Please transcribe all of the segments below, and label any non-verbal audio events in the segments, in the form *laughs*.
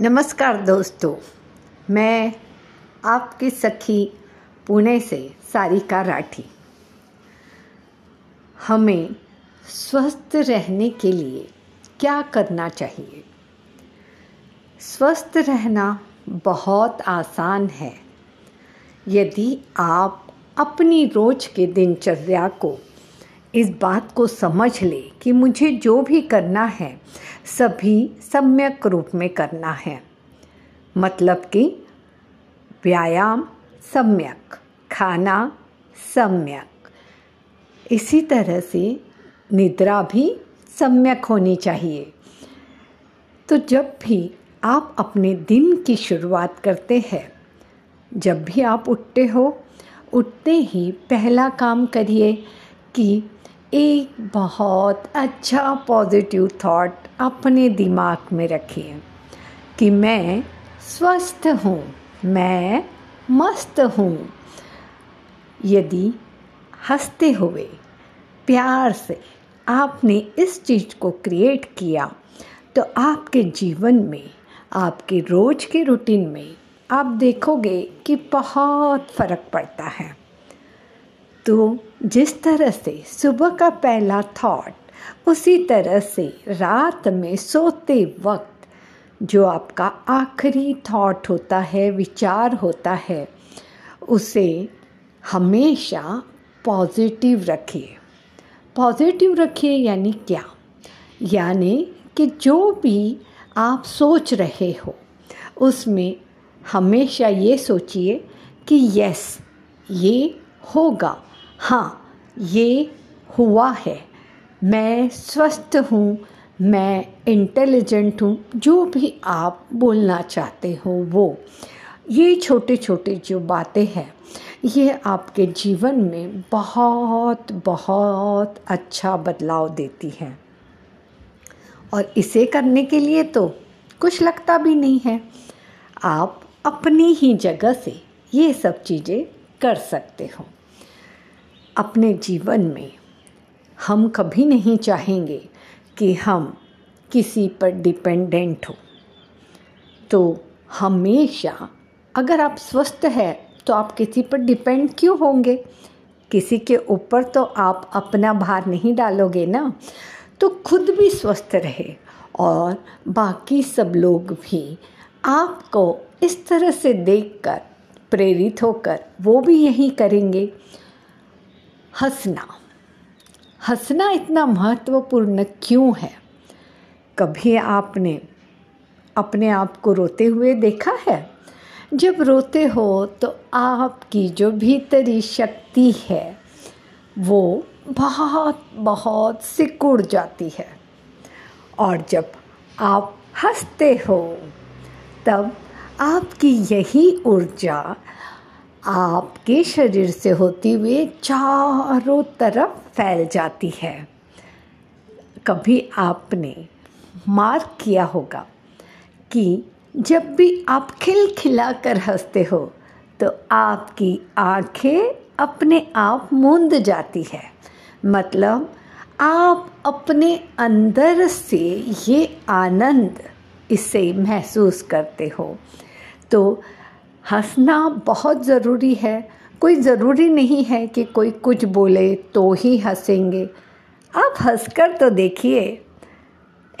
नमस्कार दोस्तों, मैं आपकी सखी पुणे से सारिका राठी। हमें स्वस्थ रहने के लिए क्या करना चाहिए? स्वस्थ रहना बहुत आसान है। यदि आप अपनी रोज के दिनचर्या को, इस बात को समझ ले कि मुझे जो भी करना है सभी सम्यक रूप में करना है। मतलब कि व्यायाम सम्यक, खाना सम्यक। इसी तरह से निद्रा भी सम्यक होनी चाहिए। तो जब भी आप अपने दिन की शुरुआत करते हैं, जब भी आप उठते हो, उठते ही पहला काम करिए कि एक बहुत अच्छा पॉजिटिव थॉट अपने दिमाग में रखिए कि मैं स्वस्थ हूँ, मैं मस्त हूँ। यदि हँसते हुए, प्यार से आपने इस चीज़ को क्रिएट किया तो आपके जीवन में, आपके रोज के रूटीन में, आप देखोगे कि बहुत फ़र्क पड़ता है। तो जिस तरह से सुबह का पहला थॉट उसी तरह से रात में सोते वक्त जो आपका आखिरी थॉट होता है, विचार होता है, उसे हमेशा पॉजिटिव रखिए। पॉजिटिव रखिए यानी क्या? यानी कि जो भी आप सोच रहे हो, उसमें हमेशा ये सोचिए कि यस ये होगा। हाँ ये हुआ है। मैं स्वस्थ हूँ, मैं इंटेलिजेंट हूँ, जो भी आप बोलना चाहते हो वो। ये छोटे छोटे जो बातें हैं, ये आपके जीवन में बहुत बहुत अच्छा बदलाव देती हैं। और इसे करने के लिए तो कुछ लगता भी नहीं है। आप अपनी ही जगह से ये सब चीज़ें कर सकते हो। अपने जीवन में हम कभी नहीं चाहेंगे कि हम किसी पर डिपेंडेंट हो। तो हमेशा अगर आप स्वस्थ हैं तो आप किसी पर डिपेंड क्यों होंगे? किसी के ऊपर तो आप अपना भार नहीं डालोगे ना? तो खुद भी स्वस्थ रहे और बाकी सब लोग भी आपको इस तरह से देखकर, प्रेरित होकर वो भी यही करेंगे। हंसना। हंसना इतना महत्वपूर्ण क्यों है? कभी आपने अपने आप को रोते हुए देखा है? जब रोते हो तो आपकी जो भीतरी शक्ति है, वो बहुत बहुत सिकुड़ जाती है। और जब आप हँसते हो, तब आपकी यही ऊर्जा आपके शरीर से होती हुई चारों तरफ़ फैल जाती है। कभी आपने मार्क किया होगा कि जब भी आप खिलखिला कर हँसते हो तो आपकी आँखें अपने आप मूंद जाती है। मतलब आप अपने अंदर से ये आनंद इसे महसूस करते हो। तो हंसना बहुत ज़रूरी है। कोई ज़रूरी नहीं है कि कोई कुछ बोले तो ही हंसेंगे। आप हंसकर तो देखिए,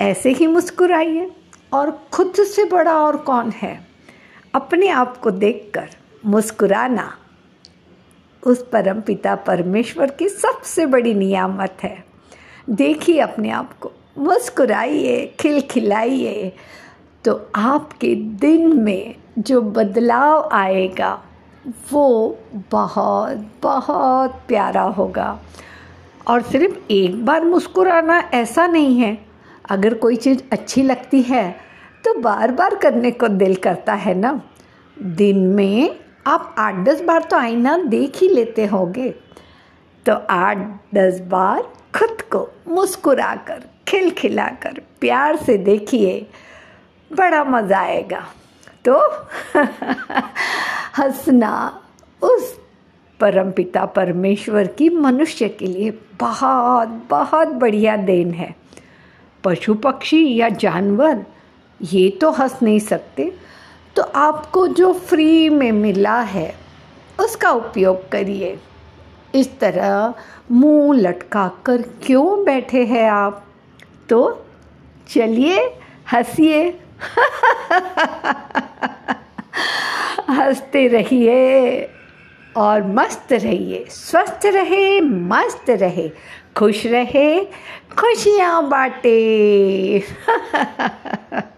ऐसे ही मुस्कुराइए। और खुद से बड़ा और कौन है? अपने आप को देखकर मुस्कुराना उस परम पिता परमेश्वर की सबसे बड़ी नियामत है। देखिए अपने आप को, मुस्कुराइए, खिलखिलाइए तो आपके दिन में जो बदलाव आएगा, वो बहुत बहुत प्यारा होगा। और सिर्फ़ एक बार मुस्कुराना ऐसा नहीं है। अगर कोई चीज़ अच्छी लगती है तो बार बार करने को दिल करता है ना। दिन में आप आठ दस बार तो आईना देख ही लेते होंगे। तो आठ दस बार खुद को मुस्कुरा कर खिलखिला कर प्यार से देखिए। बड़ा मज़ा आएगा। तो *laughs* हंसना उस परमपिता परमेश्वर की मनुष्य के लिए बहुत बहुत बढ़िया देन है। पशु पक्षी या जानवर, ये तो हंस नहीं सकते। तो आपको जो फ्री में मिला है, उसका उपयोग करिए। इस तरह मुँह लटका कर क्यों बैठे हैं आप? तो चलिए, हंसिए। *laughs* हँसते रहिए और मस्त रहिए। स्वस्थ रहे मस्त रहे। खुश रहे खुशियाँ बांटे। *laughs*